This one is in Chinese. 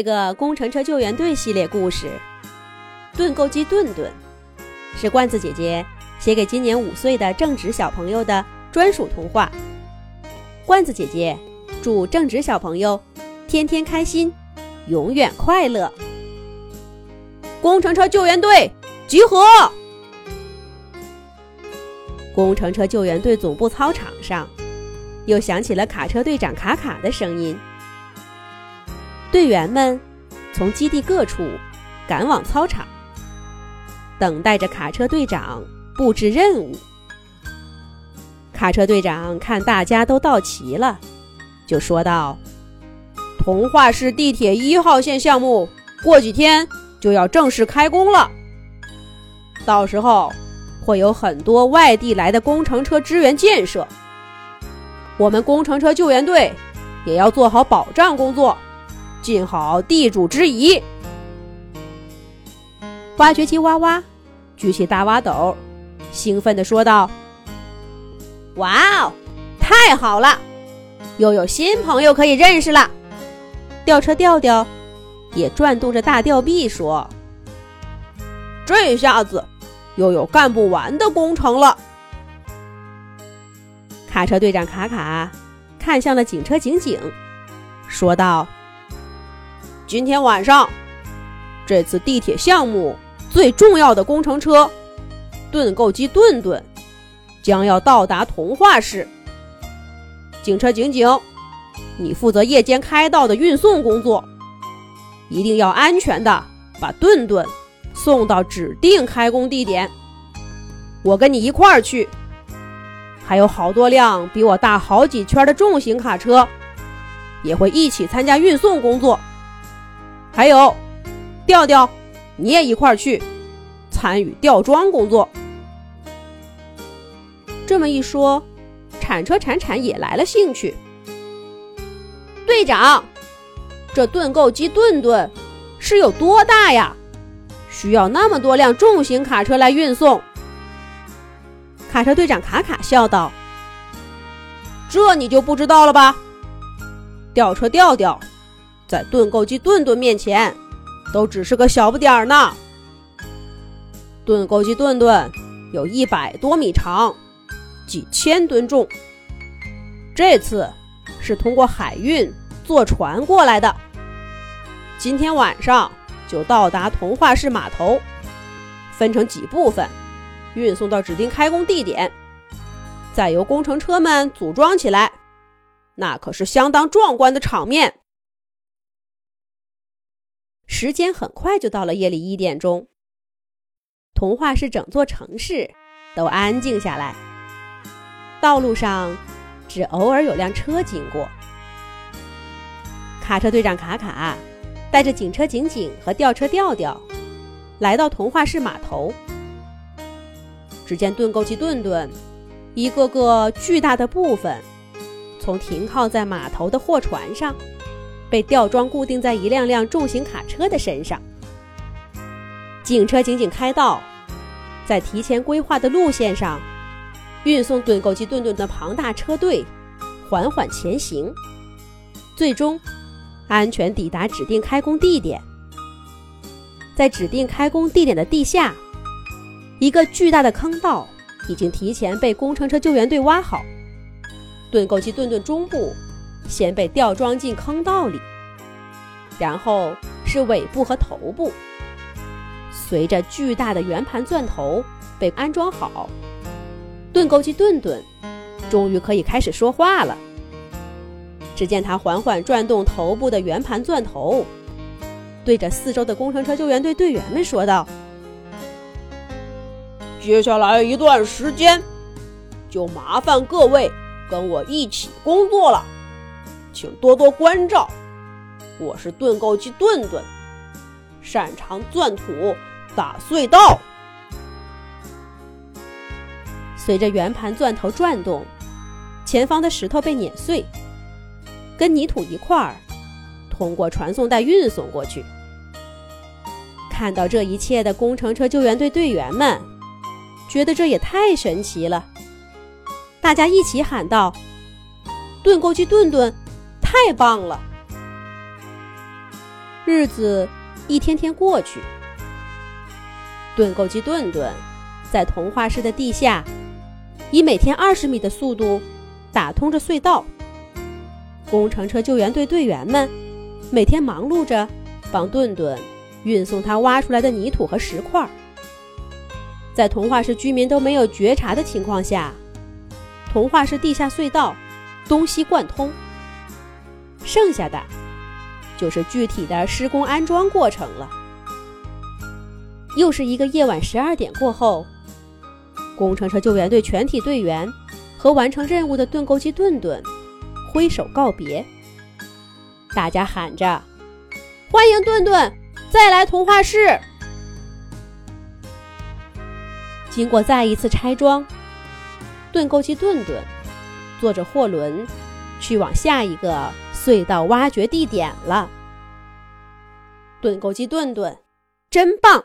这个工程车救援队系列故事《盾构机顿顿》是罐子姐姐写给今年五岁的正直小朋友的专属童话。罐子姐姐祝正直小朋友天天开心，永远快乐。工程车救援队集合！工程车救援队总部操场上，又响起了卡车队长卡卡的声音。队员们从基地各处赶往操场，等待着卡车队长布置任务。卡车队长看大家都到齐了，就说道：“童话市地铁一号线项目过几天就要正式开工了，到时候会有很多外地来的工程车支援建设，我们工程车救援队也要做好保障工作。”尽好地主之谊。挖掘机哇哇，举起大挖斗，兴奋地说道：“哇哦，太好了，又有新朋友可以认识了。”吊车吊吊也转动着大吊臂说：“这下子又有干不完的工程了。”卡车队长卡卡看向了警车警警，说道。今天晚上，这次地铁项目最重要的工程车——盾构机盾盾，将要到达童话市。警车警警，你负责夜间开道的运送工作，一定要安全的把盾盾送到指定开工地点。我跟你一块儿去，还有好多辆比我大好几圈的重型卡车，也会一起参加运送工作。还有，调调，你也一块儿去参与吊装工作。这么一说，铲车铲铲也来了兴趣。队长，这盾构机盾盾是有多大呀？需要那么多辆重型卡车来运送？卡车队长卡卡笑道：“这你就不知道了吧？吊车调调。”在盾构机盾盾面前，都只是个小不点儿呢。盾构机盾盾有一百多米长，几千吨重。这次是通过海运坐船过来的，今天晚上就到达童话市码头，分成几部分运送到指定开工地点，再由工程车们组装起来。那可是相当壮观的场面。时间很快就到了夜里一点钟，童话市整座城市都安静下来，道路上只偶尔有辆车经过。卡车队长卡卡带着警车警警和吊车吊吊来到童话市码头，只见盾构机盾盾一个个巨大的部分从停靠在码头的货船上。被吊装固定在一辆辆重型卡车的身上，警车紧紧开道，在提前规划的路线上，运送盾构机盾盾的庞大车队缓缓前行，最终安全抵达指定开工地点。在指定开工地点的地下，一个巨大的坑道已经提前被工程车救援队挖好，盾构机盾盾中部。先被吊装进坑道里，然后是尾部和头部。随着巨大的圆盘钻头被安装好，盾构机盾盾终于可以开始说话了。只见他缓缓转动头部的圆盘钻头，对着四周的工程车救援队队员们说道：“接下来一段时间，就麻烦各位跟我一起工作了。”请多多关照，我是盾构机盾盾，擅长钻土、打隧道。随着圆盘钻头转动，前方的石头被碾碎，跟泥土一块儿通过传送带运送过去。看到这一切的工程车救援队队员们，觉得这也太神奇了，大家一起喊道：“盾构机盾盾！”太棒了！日子一天天过去，盾构机顿顿在童话室的地下，以每天二十米的速度打通着隧道。工程车救援队队员们每天忙碌着，帮顿顿运送他挖出来的泥土和石块。在童话市居民都没有觉察的情况下，童话市地下隧道东西贯通。剩下的就是具体的施工安装过程了。又是一个夜晚十二点过后，工程车救援队全体队员和完成任务的盾构机顿顿挥手告别，大家喊着：“欢迎顿顿再来童话市！”经过再一次拆装，盾构机顿顿坐着货轮去往下一个隧道挖掘地点了。盾构机顿顿真棒！